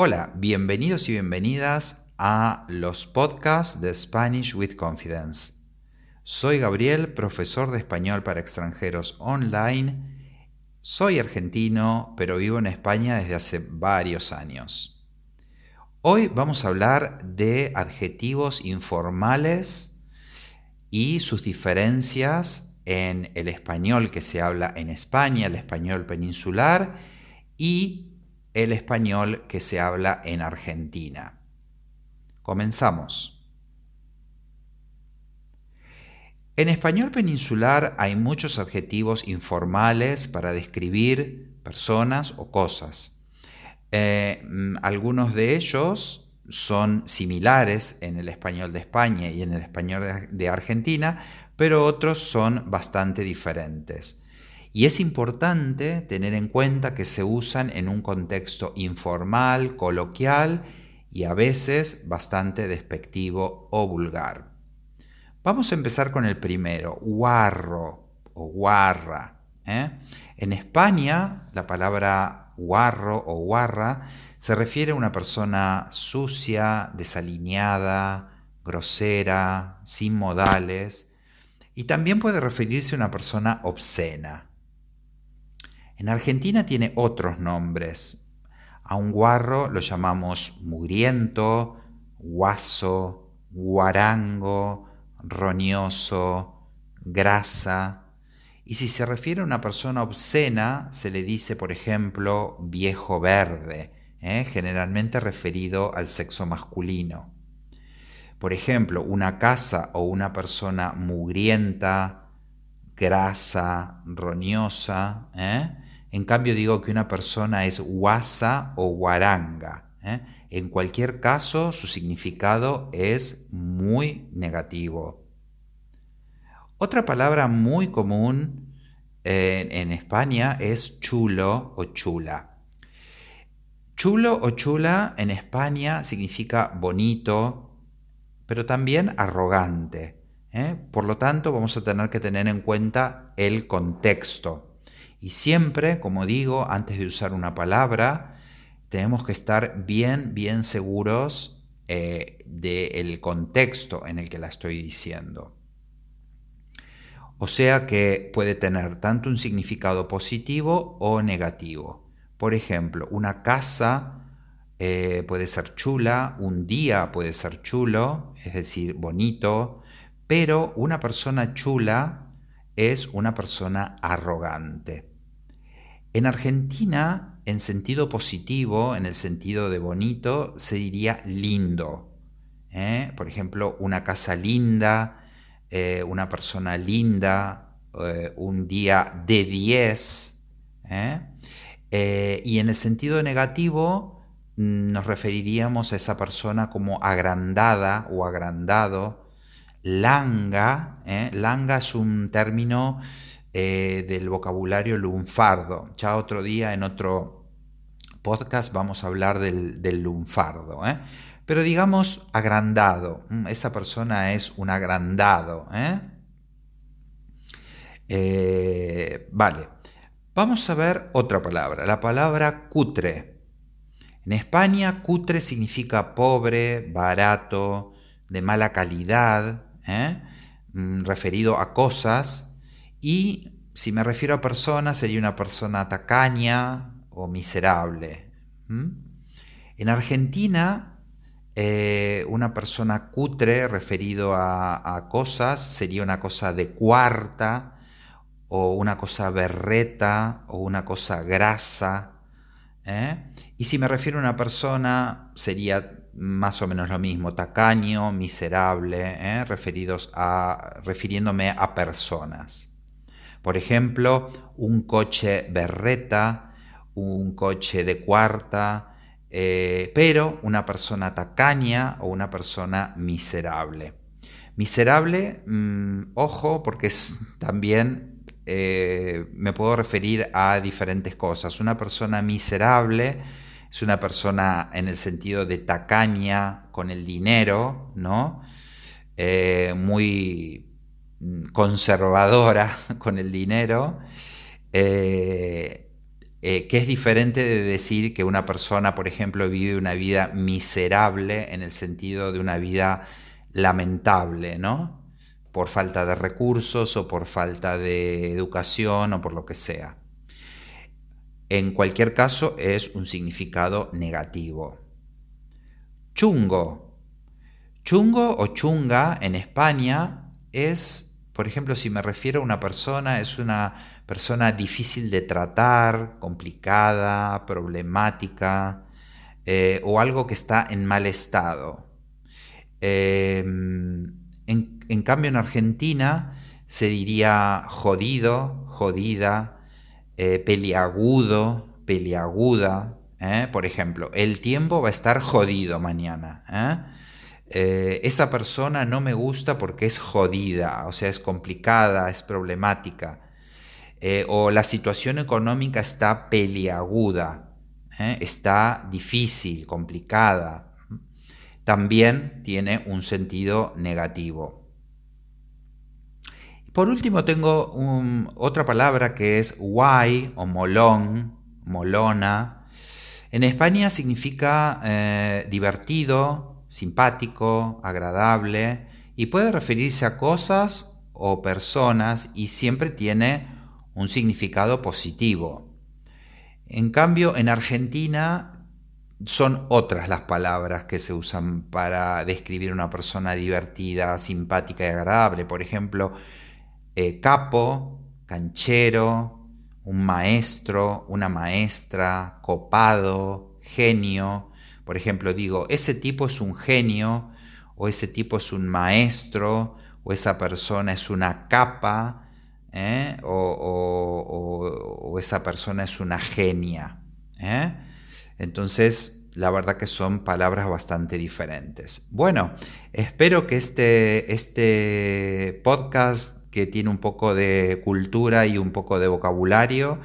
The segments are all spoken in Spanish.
Hola, bienvenidos y bienvenidas a los podcasts de Spanish with Confidence. Soy Gabriel, profesor de español para extranjeros online. Soy argentino, pero vivo en España desde hace varios años. Hoy vamos a hablar de adjetivos informales y sus diferencias en el español que se habla en España, el español peninsular y el español que se habla en Argentina. Comenzamos. En español peninsular hay muchos adjetivos informales para describir personas o cosas. Eh, mm, algunos de ellos son similares en el español de España y en el español de Argentina, pero otros son bastante diferentes. Y es importante tener en cuenta que se usan en un contexto informal, coloquial y a veces bastante despectivo o vulgar. Vamos a empezar con el primero, guarro o guarra. ¿eh? En España, la palabra guarro o guarra se refiere a una persona sucia, desalineada, grosera, sin modales, y también puede referirse a una persona obscena. En Argentina tiene otros nombres. A un guarro lo llamamos mugriento, guaso, guarango, roñoso, grasa. Y si se refiere a una persona obscena, se le dice, por ejemplo, viejo verde, ¿eh? generalmente referido al sexo masculino. Por ejemplo, una casa o una persona mugrienta, grasa, roñosa, ¿eh? En cambio digo que una persona es guasa o guaranga. ¿eh? En cualquier caso, su significado es muy negativo. Otra palabra muy común eh, en España es chulo o chula. Chulo o chula en España significa bonito, pero también arrogante. ¿eh? Por lo tanto, vamos a tener que tener en cuenta el contexto. Y siempre, como digo, antes de usar una palabra, tenemos que estar bien, bien seguros eh, del contexto en el que la estoy diciendo. O sea que puede tener tanto un significado positivo o negativo. Por ejemplo, una casa eh, puede ser chula, un día puede ser chulo, es decir, bonito, pero una persona chula es una persona arrogante. En Argentina, en sentido positivo, en el sentido de bonito, se diría lindo. ¿eh? Por ejemplo, una casa linda, eh, una persona linda, eh, un día de 10. y en el sentido negativo mm, nos referiríamos a esa persona como agrandada o agrandado, Langa, ¿eh? langa es un término eh, del vocabulario lunfardo. Ya otro día en otro podcast vamos a hablar del, lunfardo. ¿eh? Pero digamos agrandado. Mm, esa persona es un agrandado. vale. Vamos a ver otra palabra, la palabra cutre. En España, cutre significa pobre, barato, de mala calidad, ¿eh? Mm, referido a cosas, y si me refiero a personas, sería una persona tacaña o miserable. En Argentina, eh, una persona cutre referido a, cosas sería una cosa de cuarta, o una cosa berreta, o una cosa grasa. ¿eh? Y si me refiero a una persona, sería más o menos lo mismo, tacaño, miserable, ¿eh? referidos a, refiriéndome a personas. Por ejemplo, un coche berreta, un coche de cuarta, eh, pero una persona tacaña o una persona miserable. Miserable, mm, ojo, porque también eh, me puedo referir a diferentes cosas. Una persona miserable es una persona en el sentido de tacaña con el dinero, ¿no? Eh, muy mm, conservadora con el dinero. Eh, eh, que es diferente de decir que una persona, por ejemplo, vive una vida miserable en el sentido de una vida lamentable, ¿no? Por falta de recursos o por falta de educación o por lo que sea. En cualquier caso es un significado negativo. Chungo. Chungo o chunga en España es, por ejemplo, si me refiero a una persona, es una persona difícil de tratar, complicada, problemática, eh, o algo que está en mal estado. Em, en, cambio, en Argentina se diría jodido, jodida, eh, peliagudo, peliaguda. ¿eh? Por ejemplo, el tiempo va a estar jodido mañana. esa persona no me gusta porque es jodida, o sea, es complicada, es problemática. Eh, o la situación económica está peliaguda, ¿eh? está difícil, complicada, también tiene un sentido negativo. Por último tengo otra palabra que es guay o molón, molona. En España significa eh, divertido, simpático, agradable y puede referirse a cosas o personas y siempre tiene un significado positivo. En cambio, en Argentina son otras las palabras que se usan para describir una persona divertida, simpática y agradable. Por ejemplo, eh, capo, canchero, un maestro, una maestra, copado, genio. Por ejemplo, digo, ese tipo es un genio, o ese tipo es un maestro, o esa persona es una capa, ¿eh? o, esa persona es una genia. ¿eh? Entonces, la verdad que son palabras bastante diferentes. Bueno, espero que este, este podcast que tiene un poco de cultura y un poco de vocabulario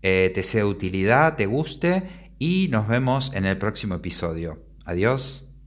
eh, te sea de utilidad, te guste y nos vemos en el próximo episodio. Adiós.